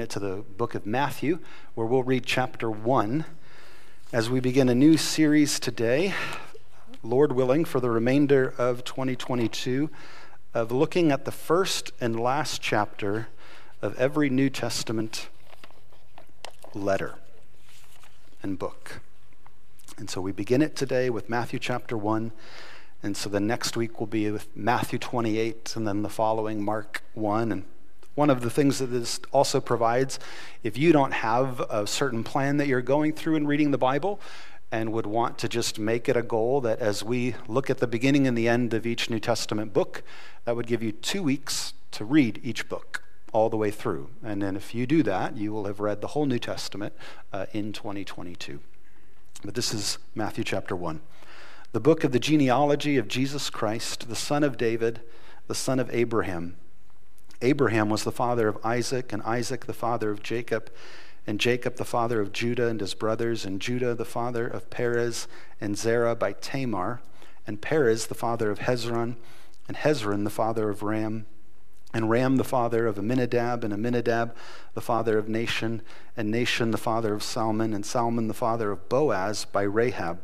it to the book of Matthew, where we'll read chapter 1 as we begin a new series today, Lord willing, for the remainder of 2022, of looking at the first and last chapter of every New Testament letter and book. And so we begin it today with Matthew chapter 1. And so the next week will be with Matthew 28, and then the following Mark 1, and one of the things that this also provides, if you don't have a certain plan that you're going through in reading the Bible and would want to just make it a goal that as we look at the beginning and the end of each New Testament book, that would give you two weeks to read each book all the way through. And then if you do that, you will have read the whole New Testament uh, in 2022. But this is Matthew chapter 1. The book of the genealogy of Jesus Christ, the son of David, the son of Abraham. Abraham was the father of Isaac, and Isaac the father of Jacob, and Jacob the father of Judah and his brothers, and Judah the father of Perez and Zerah by Tamar, and Perez the father of Hezron, and Hezron the father of Ram, and Ram the father of Amminadab, and Amminadab the father of Nahshon, and Nahshon the father of Salmon, and Salmon the father of Boaz by Rahab,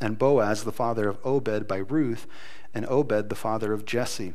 and Boaz the father of Obed by Ruth, and Obed the father of Jesse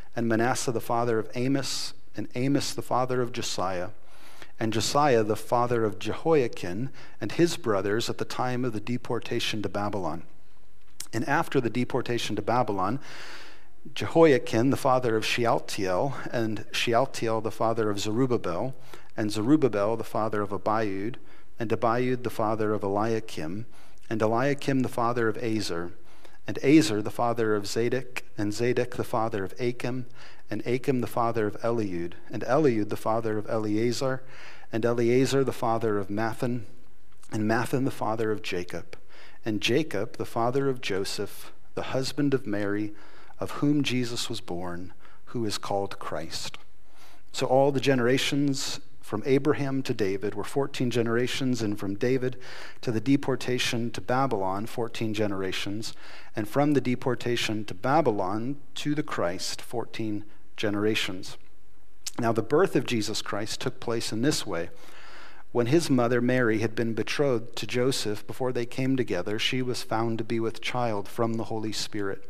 and Manasseh the father of Amos, and Amos the father of Josiah, and Josiah the father of Jehoiakim and his brothers at the time of the deportation to Babylon. And after the deportation to Babylon, Jehoiakim the father of Shealtiel, and Shealtiel the father of Zerubbabel, and Zerubbabel the father of Abiud, and Abiud the father of Eliakim, and Eliakim the father of Azor, and Azor the father of Zadok, and Zadok the father of Achim, and Achim the father of Eliud, and Eliud the father of Eleazar, and Eleazar the father of Matthan, and Matthan, the father of Jacob, and Jacob the father of Joseph, the husband of Mary, of whom Jesus was born, who is called Christ. So all the generations from Abraham to David were 14 generations, and from David to the deportation to Babylon, 14 generations, and from the deportation to Babylon to the Christ, 14 generations. Now, the birth of Jesus Christ took place in this way. When his mother Mary had been betrothed to Joseph before they came together, she was found to be with child from the Holy Spirit.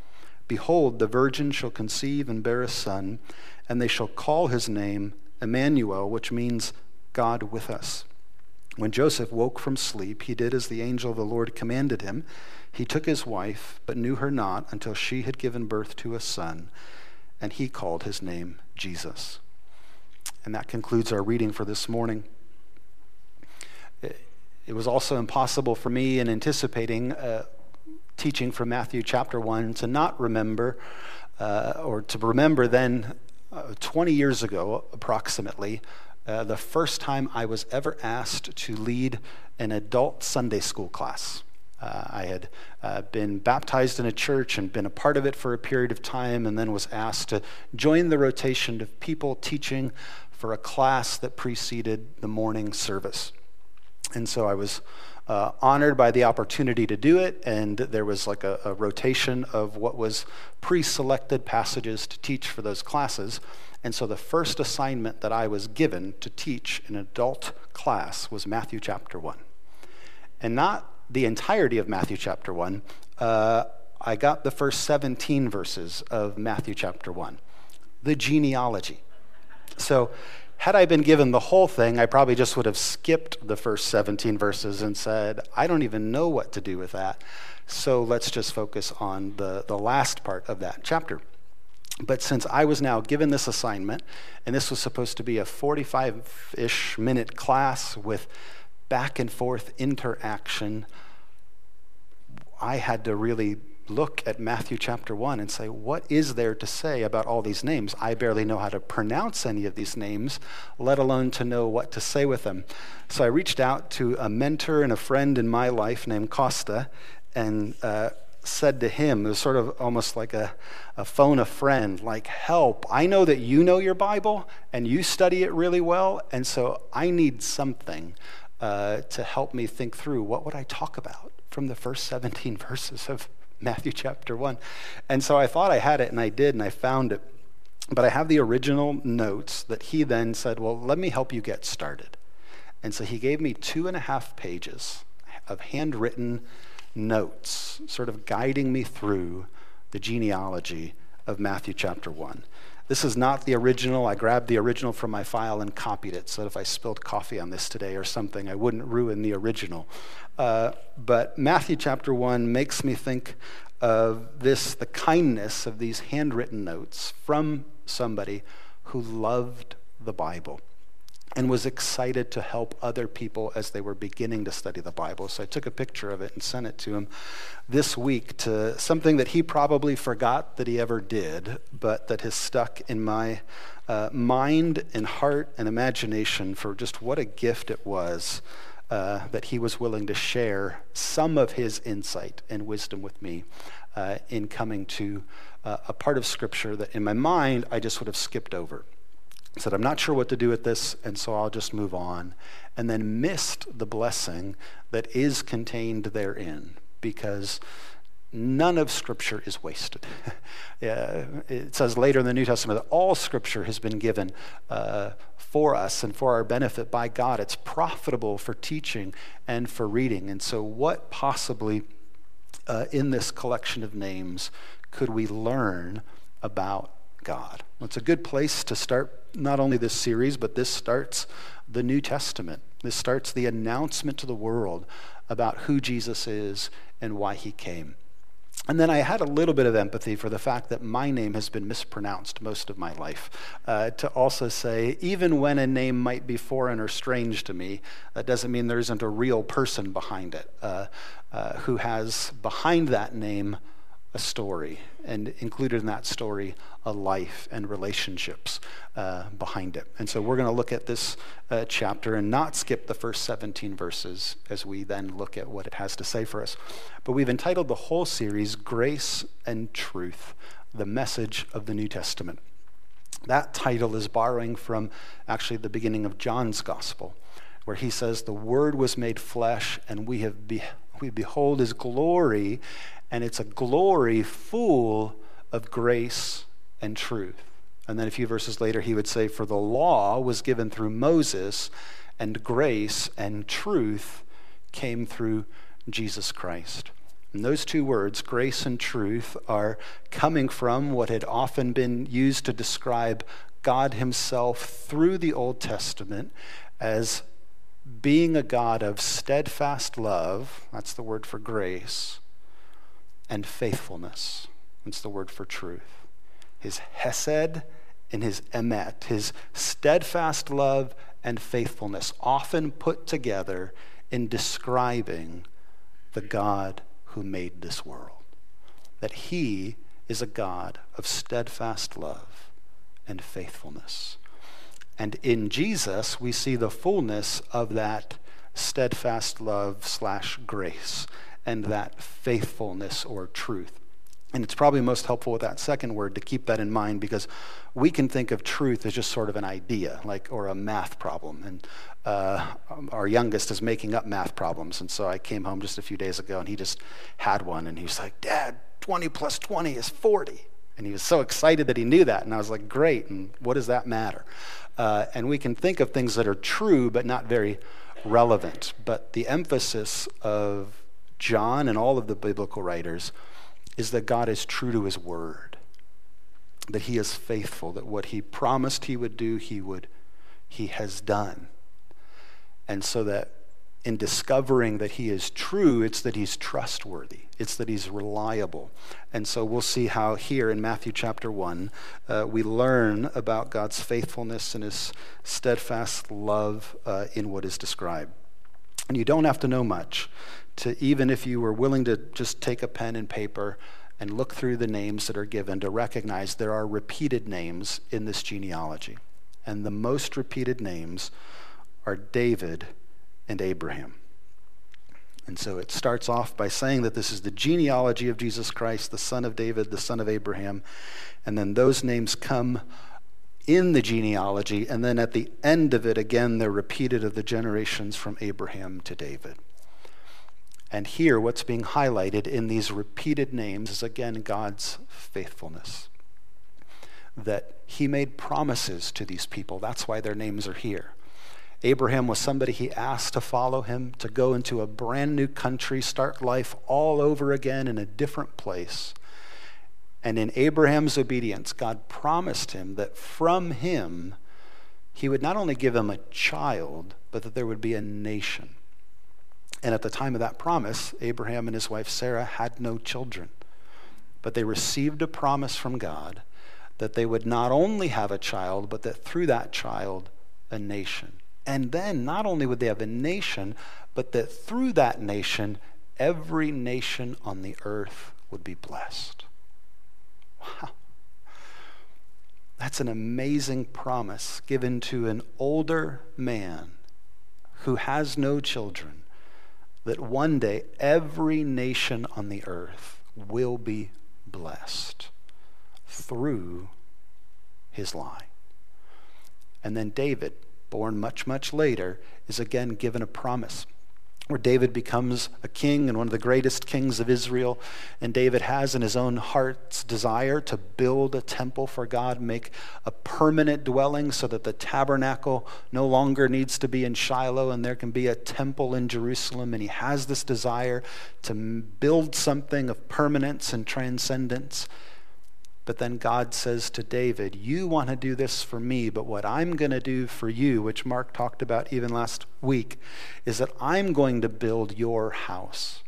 Behold, the virgin shall conceive and bear a son, and they shall call his name Emmanuel, which means God with us. When Joseph woke from sleep, he did as the angel of the Lord commanded him. He took his wife, but knew her not until she had given birth to a son, and he called his name Jesus. And that concludes our reading for this morning. It was also impossible for me in anticipating uh, teaching from Matthew chapter 1 to not remember, uh, or to remember then, uh, 20 years ago approximately, uh, the first time I was ever asked to lead an adult Sunday school class. Uh, I had uh, been baptized in a church and been a part of it for a period of time, and then was asked to join the rotation of people teaching for a class that preceded the morning service. And so I was uh, honored by the opportunity to do it, and there was like a, a rotation of what was pre selected passages to teach for those classes. And so the first assignment that I was given to teach an adult class was Matthew chapter 1. And not the entirety of Matthew chapter 1. Uh, I got the first 17 verses of Matthew chapter 1, the genealogy. So Had I been given the whole thing, I probably just would have skipped the first 17 verses and said, I don't even know what to do with that. So let's just focus on the, the last part of that chapter. But since I was now given this assignment, and this was supposed to be a 45 ish minute class with back and forth interaction, I had to really look at Matthew chapter 1 and say, what is there to say about all these names? I barely know how to pronounce any of these names, let alone to know what to say with them. So I reached out to a mentor and a friend in my life named Costa and uh, said to him, it was sort of almost like a, a phone a friend, like, help. I know that you know your Bible and you study it really well, and so I need something uh, to help me think through what would I talk about from the first 17 verses of Matthew chapter 1. And so I thought I had it, and I did, and I found it. But I have the original notes that he then said, Well, let me help you get started. And so he gave me two and a half pages of handwritten notes, sort of guiding me through the genealogy of Matthew chapter 1. This is not the original. I grabbed the original from my file and copied it so that if I spilled coffee on this today or something, I wouldn't ruin the original. Uh, but Matthew chapter 1 makes me think of this the kindness of these handwritten notes from somebody who loved the Bible and was excited to help other people as they were beginning to study the Bible. So I took a picture of it and sent it to him this week to something that he probably forgot that he ever did, but that has stuck in my uh, mind and heart and imagination for just what a gift it was uh, that he was willing to share some of his insight and wisdom with me uh, in coming to uh, a part of Scripture that in my mind I just would have skipped over said, I'm not sure what to do with this, and so I'll just move on. And then missed the blessing that is contained therein because none of Scripture is wasted. yeah, it says later in the New Testament that all Scripture has been given uh, for us and for our benefit by God. It's profitable for teaching and for reading. And so, what possibly uh, in this collection of names could we learn about God? It's a good place to start not only this series, but this starts the New Testament. This starts the announcement to the world about who Jesus is and why he came. And then I had a little bit of empathy for the fact that my name has been mispronounced most of my life. Uh, to also say, even when a name might be foreign or strange to me, that doesn't mean there isn't a real person behind it uh, uh, who has behind that name a story, and included in that story, a life and relationships uh, behind it. And so we're going to look at this uh, chapter and not skip the first 17 verses as we then look at what it has to say for us. But we've entitled the whole series Grace and Truth, the message of the New Testament. That title is borrowing from actually the beginning of John's Gospel, where he says, The Word was made flesh, and we have be- we behold his glory and it's a glory full of grace and truth. And then a few verses later, he would say, For the law was given through Moses, and grace and truth came through Jesus Christ. And those two words, grace and truth, are coming from what had often been used to describe God Himself through the Old Testament as being a God of steadfast love, that's the word for grace, and faithfulness. That's the word for truth. His hesed and his emet, his steadfast love and faithfulness, often put together in describing the God who made this world. That he is a God of steadfast love and faithfulness. And in Jesus, we see the fullness of that steadfast love slash grace and that faithfulness or truth. And it's probably most helpful with that second word to keep that in mind because we can think of truth as just sort of an idea, like or a math problem. And uh, our youngest is making up math problems, and so I came home just a few days ago, and he just had one, and he was like, "Dad, 20 plus 20 is 40." And he was so excited that he knew that, and I was like, "Great!" And what does that matter? Uh, and we can think of things that are true but not very relevant. But the emphasis of John and all of the biblical writers is that God is true to his word, that he is faithful, that what he promised he would do, he would, he has done. And so that in discovering that he is true, it's that he's trustworthy, it's that he's reliable. And so we'll see how here in Matthew chapter 1, uh, we learn about God's faithfulness and his steadfast love uh, in what is described. And you don't have to know much to, even if you were willing to just take a pen and paper and look through the names that are given, to recognize there are repeated names in this genealogy. And the most repeated names are David and Abraham. And so it starts off by saying that this is the genealogy of Jesus Christ, the son of David, the son of Abraham. And then those names come in the genealogy. And then at the end of it, again, they're repeated of the generations from Abraham to David. And here, what's being highlighted in these repeated names is again God's faithfulness. That he made promises to these people. That's why their names are here. Abraham was somebody he asked to follow him, to go into a brand new country, start life all over again in a different place. And in Abraham's obedience, God promised him that from him, he would not only give him a child, but that there would be a nation. And at the time of that promise, Abraham and his wife Sarah had no children. But they received a promise from God that they would not only have a child, but that through that child, a nation. And then not only would they have a nation, but that through that nation, every nation on the earth would be blessed. Wow. That's an amazing promise given to an older man who has no children, that one day every nation on the earth will be blessed through his line. And then David born much, much later, is again given a promise where David becomes a king and one of the greatest kings of Israel. And David has in his own heart's desire to build a temple for God, make a permanent dwelling so that the tabernacle no longer needs to be in Shiloh and there can be a temple in Jerusalem. And he has this desire to build something of permanence and transcendence. But then God says to David, You want to do this for me, but what I'm going to do for you, which Mark talked about even last week, is that I'm going to build your house.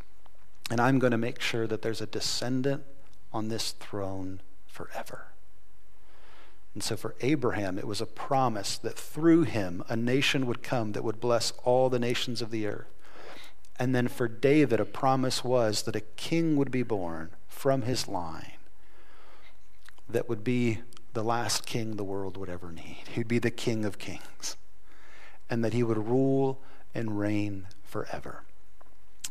And I'm going to make sure that there's a descendant on this throne forever. And so for Abraham, it was a promise that through him a nation would come that would bless all the nations of the earth. And then for David, a promise was that a king would be born from his line that would be the last king the world would ever need. He'd be the king of kings, and that he would rule and reign forever.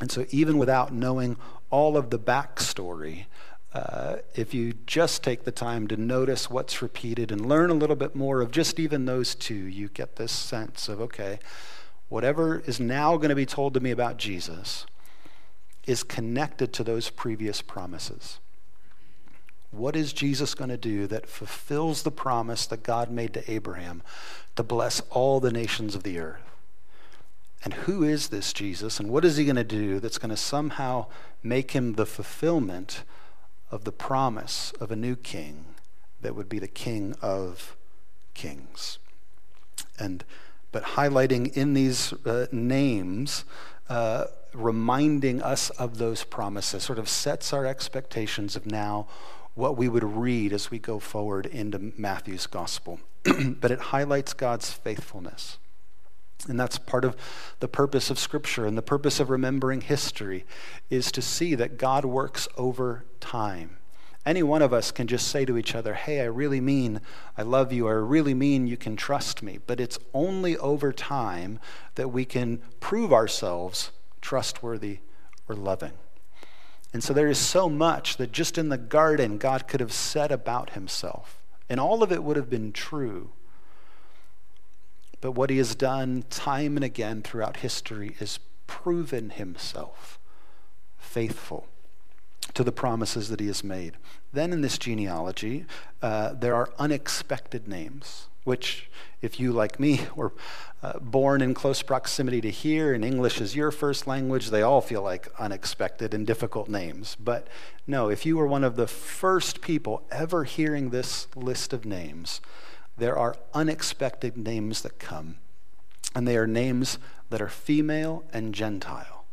And so, even without knowing all of the backstory, uh, if you just take the time to notice what's repeated and learn a little bit more of just even those two, you get this sense of okay, whatever is now going to be told to me about Jesus is connected to those previous promises. What is Jesus going to do that fulfills the promise that God made to Abraham to bless all the nations of the earth? And who is this Jesus, and what is he going to do that's going to somehow make him the fulfillment of the promise of a new king that would be the king of kings? And but highlighting in these uh, names, uh, reminding us of those promises, sort of sets our expectations of now what we would read as we go forward into Matthew's gospel. but it highlights God's faithfulness. And that's part of the purpose of Scripture and the purpose of remembering history is to see that God works over time. Any one of us can just say to each other, Hey, I really mean I love you, or I really mean you can trust me. But it's only over time that we can prove ourselves trustworthy or loving. And so there is so much that just in the garden God could have said about himself. And all of it would have been true. But what he has done time and again throughout history is proven himself faithful to the promises that he has made. Then in this genealogy, uh, there are unexpected names which, if you, like me, were uh, born in close proximity to here and English is your first language, they all feel like unexpected and difficult names. But no, if you were one of the first people ever hearing this list of names, there are unexpected names that come, and they are names that are female and Gentile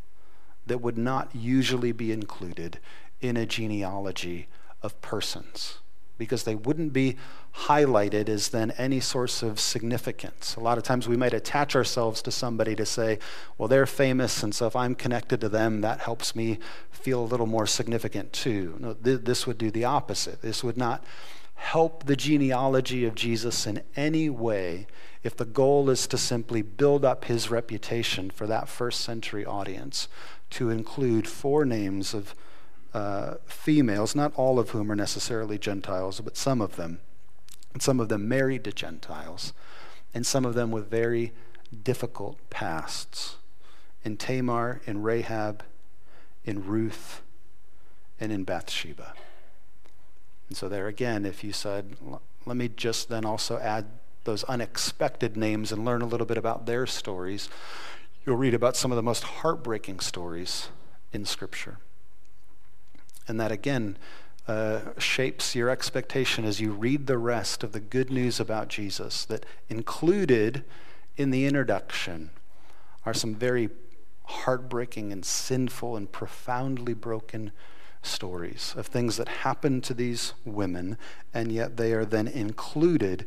that would not usually be included in a genealogy of persons because they wouldn't be highlighted as then any source of significance. A lot of times we might attach ourselves to somebody to say, well, they're famous, and so if I'm connected to them, that helps me feel a little more significant too. No, th- this would do the opposite. This would not help the genealogy of Jesus in any way if the goal is to simply build up his reputation for that first century audience to include four names of uh, females, not all of whom are necessarily Gentiles, but some of them. And some of them married to Gentiles, and some of them with very difficult pasts. In Tamar, in Rahab, in Ruth, and in Bathsheba. And so, there again, if you said, let me just then also add those unexpected names and learn a little bit about their stories, you'll read about some of the most heartbreaking stories in Scripture. And that, again, uh, shapes your expectation as you read the rest of the good news about Jesus. That included in the introduction are some very heartbreaking and sinful and profoundly broken stories of things that happened to these women, and yet they are then included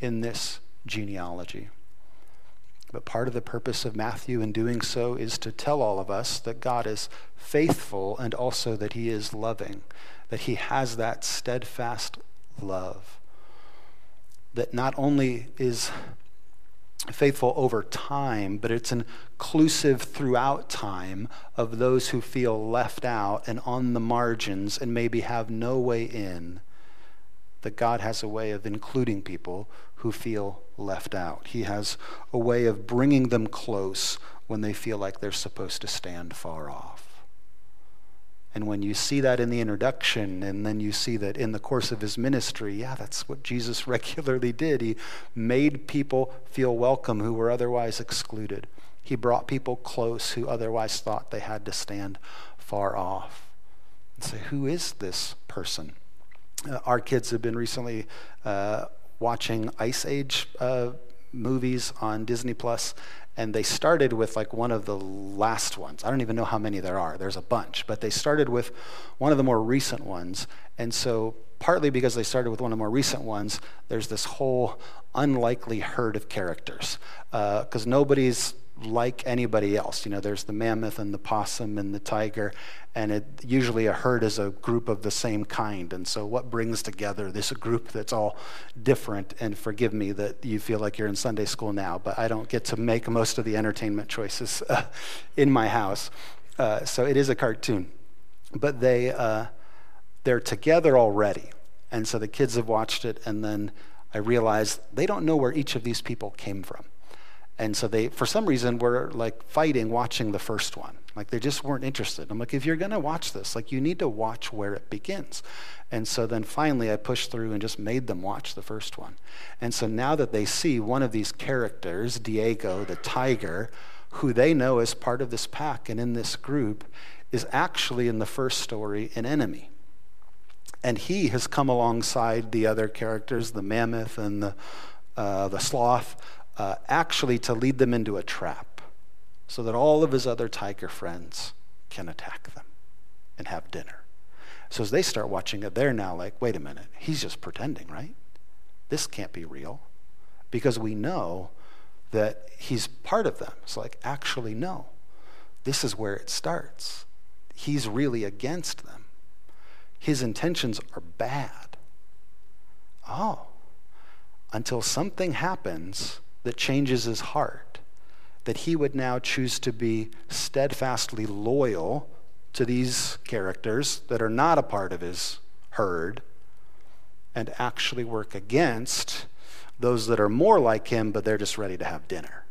in this genealogy. But part of the purpose of Matthew in doing so is to tell all of us that God is faithful and also that he is loving, that he has that steadfast love. That not only is faithful over time, but it's inclusive throughout time of those who feel left out and on the margins and maybe have no way in. That God has a way of including people who feel left out. He has a way of bringing them close when they feel like they're supposed to stand far off. And when you see that in the introduction, and then you see that in the course of his ministry, yeah, that's what Jesus regularly did. He made people feel welcome who were otherwise excluded. He brought people close who otherwise thought they had to stand far off. And say, who is this person? Uh, our kids have been recently uh, watching Ice Age uh, movies on Disney Plus, and they started with like one of the last ones. I don't even know how many there are. There's a bunch, but they started with one of the more recent ones, and so partly because they started with one of the more recent ones, there's this whole unlikely herd of characters because uh, nobody's like anybody else. You know, there's the mammoth and the possum and the tiger, and it, usually a herd is a group of the same kind. And so, what brings together this group that's all different? And forgive me that you feel like you're in Sunday school now, but I don't get to make most of the entertainment choices uh, in my house. Uh, so, it is a cartoon. But they, uh, they're together already. And so the kids have watched it, and then I realized they don't know where each of these people came from. And so they, for some reason, were like fighting watching the first one. Like they just weren't interested. I'm like, if you're going to watch this, like you need to watch where it begins. And so then finally I pushed through and just made them watch the first one. And so now that they see one of these characters, Diego, the tiger, who they know is part of this pack and in this group, is actually in the first story an enemy. And he has come alongside the other characters, the mammoth and the, uh, the sloth, uh, actually to lead them into a trap so that all of his other tiger friends can attack them and have dinner. So as they start watching it, they're now like, wait a minute, he's just pretending, right? This can't be real. Because we know that he's part of them. It's like, actually, no. This is where it starts. He's really against them. His intentions are bad. Oh, until something happens that changes his heart, that he would now choose to be steadfastly loyal to these characters that are not a part of his herd and actually work against those that are more like him, but they're just ready to have dinner.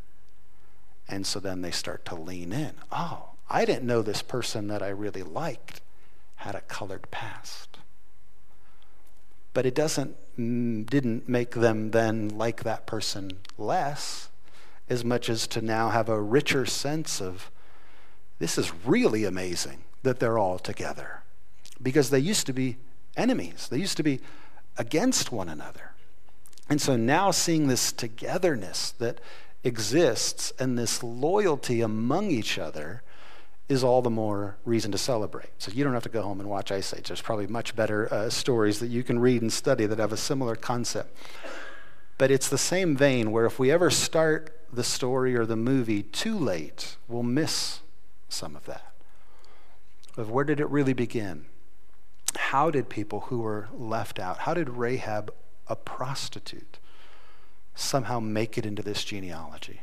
And so then they start to lean in. Oh, I didn't know this person that I really liked had a colored past. But it doesn't mm, didn't make them then like that person less, as much as to now have a richer sense of this is really amazing that they're all together. Because they used to be enemies. They used to be against one another. And so now seeing this togetherness that exists and this loyalty among each other is all the more reason to celebrate. So you don't have to go home and watch Ice Age. There's probably much better uh, stories that you can read and study that have a similar concept. But it's the same vein where if we ever start the story or the movie too late, we'll miss some of that. Of where did it really begin? How did people who were left out, how did Rahab, a prostitute, somehow make it into this genealogy?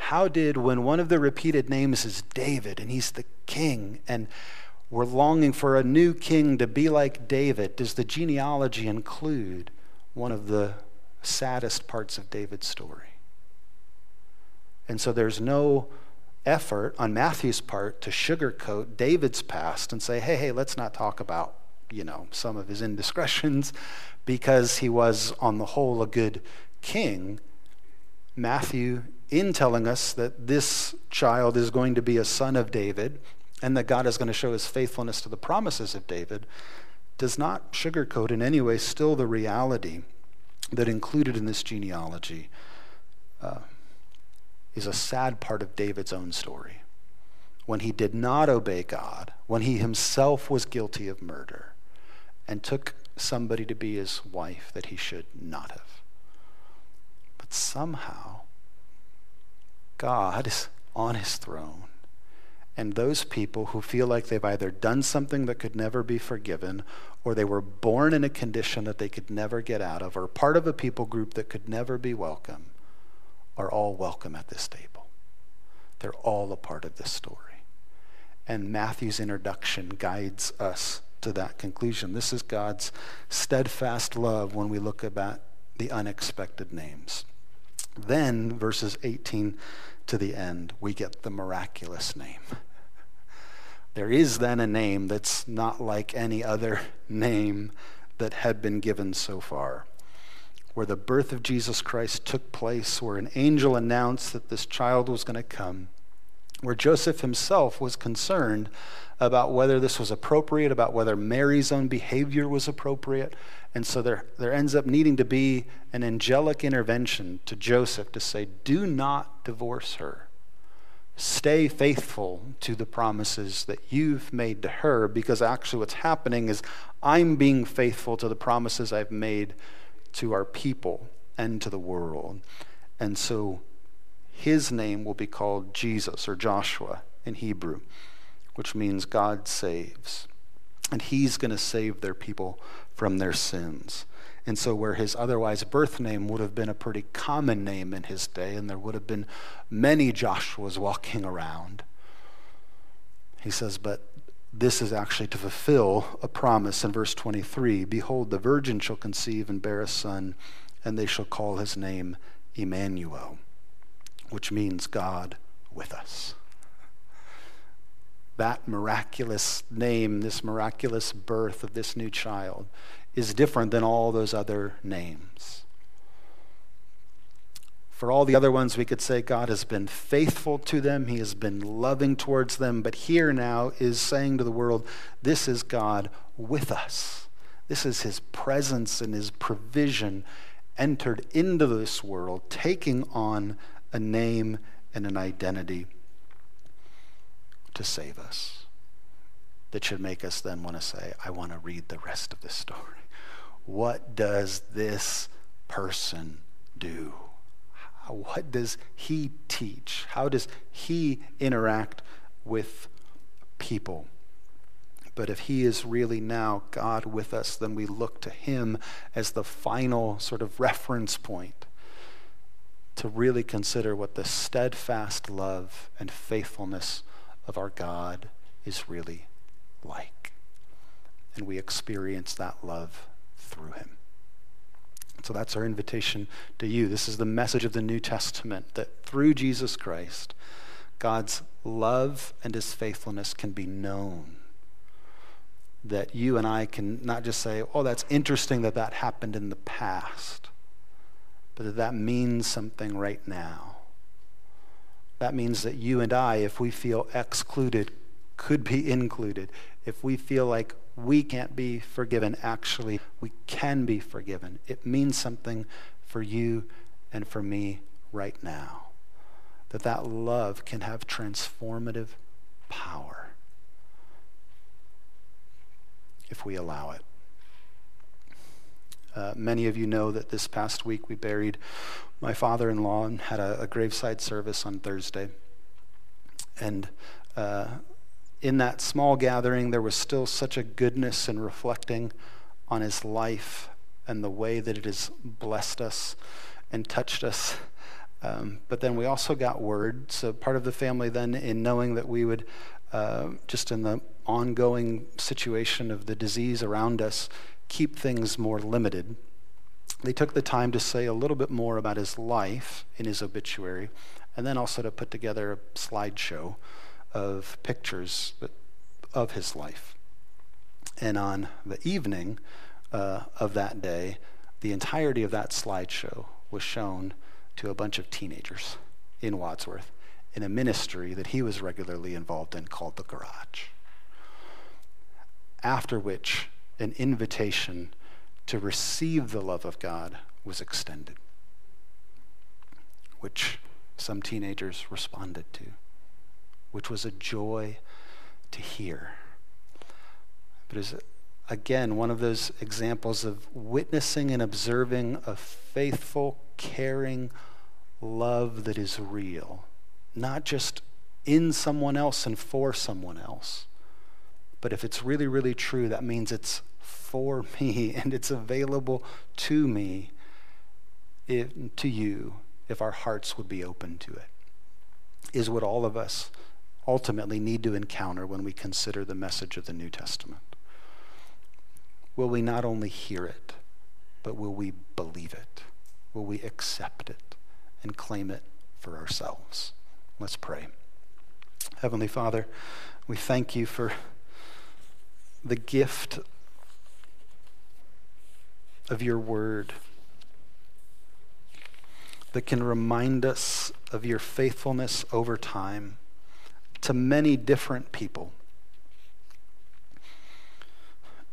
How did, when one of the repeated names is David and he's the king, and we're longing for a new king to be like David, does the genealogy include one of the saddest parts of David's story? And so there's no effort on Matthew's part to sugarcoat David's past and say, hey, hey, let's not talk about, you know, some of his indiscretions because he was, on the whole, a good king. Matthew, in telling us that this child is going to be a son of David and that God is going to show his faithfulness to the promises of David, does not sugarcoat in any way still the reality that included in this genealogy. Uh, is a sad part of David's own story. When he did not obey God, when he himself was guilty of murder, and took somebody to be his wife that he should not have. But somehow, God is on his throne, and those people who feel like they've either done something that could never be forgiven, or they were born in a condition that they could never get out of, or part of a people group that could never be welcome, are all welcome at this table. They're all a part of this story. And Matthew's introduction guides us to that conclusion. This is God's steadfast love when we look at the unexpected names. Then, verses 18 to the end, we get the miraculous name. There is then a name that's not like any other name that had been given so far where the birth of Jesus Christ took place, where an angel announced that this child was going to come, where Joseph himself was concerned about whether this was appropriate, about whether Mary's own behavior was appropriate. And so there, there ends up needing to be an angelic intervention to Joseph to say, do not divorce her. Stay faithful to the promises that you've made to her, because actually what's happening is I'm being faithful to the promises I've made to our people and to the world. And so his name will be called Jesus or Joshua in Hebrew, which means God saves. And he's going to save their people from their sins. And so, where his otherwise birth name would have been a pretty common name in his day, and there would have been many Joshuas walking around, he says, But this is actually to fulfill a promise in verse 23 Behold, the virgin shall conceive and bear a son, and they shall call his name Emmanuel, which means God with us. That miraculous name, this miraculous birth of this new child, is different than all those other names. For all the other ones, we could say God has been faithful to them, He has been loving towards them. But here now is saying to the world, this is God with us. This is His presence and His provision entered into this world, taking on a name and an identity to save us. That should make us then want to say, I want to read the rest of this story. What does this person do? what does he teach? How does he interact with people? But if he is really now God with us, then we look to him as the final sort of reference point to really consider what the steadfast love and faithfulness of our God is really like. And we experience that love through him. So that's our invitation to you. This is the message of the New Testament that through Jesus Christ, God's love and his faithfulness can be known. That you and I can not just say, oh, that's interesting that that happened in the past, but that that means something right now. That means that you and I, if we feel excluded, could be included. If we feel like we can't be forgiven. Actually, we can be forgiven. It means something for you and for me right now. That that love can have transformative power if we allow it. Uh, many of you know that this past week we buried my father in law and had a, a, graveside service on Thursday. And uh, in that small gathering, there was still such a goodness in reflecting on his life and the way that it has blessed us and touched us. Um, but then we also got word. So part of the family, then, in knowing that we would, uh, just in the ongoing situation of the disease around us, keep things more limited, they took the time to say a little bit more about his life in his obituary, and then also to put together a slideshow of pictures of his life. And on the evening uh, of that day, the entirety of that slideshow was shown to a bunch of teenagers in Wadsworth in a ministry that he was regularly involved in called The Garage. After which, an invitation to receive the love of God was extended, which some teenagers responded to, which was a joy to hear. But is again one of those examples of witnessing and observing a faithful, caring love that is real, not just in someone else and for someone else. But if it's really, really true, that means it's for me and it's available to me, if, to you, if our hearts would be open to it, is what all of us ultimately need to encounter when we consider the message of the New Testament. Will we not only hear it, but will we believe it? Will we accept it and claim it for ourselves? Let's pray. Heavenly Father, we thank you for the gift of your word that can remind us of your faithfulness over time to many different people.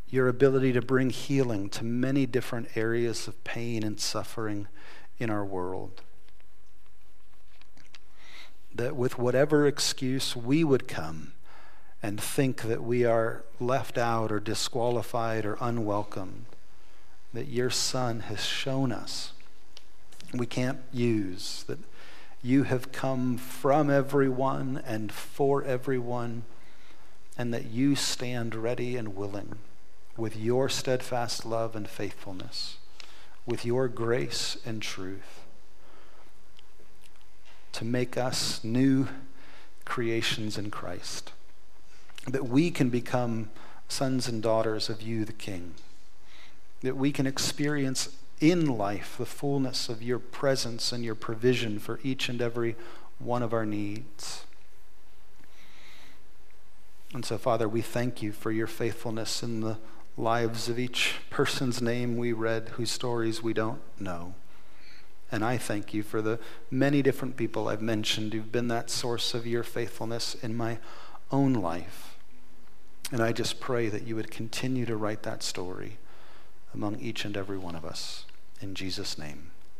Your ability to bring healing to many different areas of pain and suffering in our world. That with whatever excuse we would come and think that we are left out or disqualified or unwelcome, that your Son has shown us. We can't use, that you have come from everyone and for everyone, and that you stand ready and willing with your steadfast love and faithfulness, with your grace and truth, to make us new creations in Christ, that we can become sons and daughters of you, the King, that we can experience in life the fullness of your presence and your provision for each and every one of our needs. And so, Father, we thank you for your faithfulness in the lives of each person's name we read, whose stories we don't know. And I thank you for the many different people I've mentioned who've been that source of your faithfulness in my own life. And I just pray that you would continue to write that story among each and every one of us. In Jesus' name.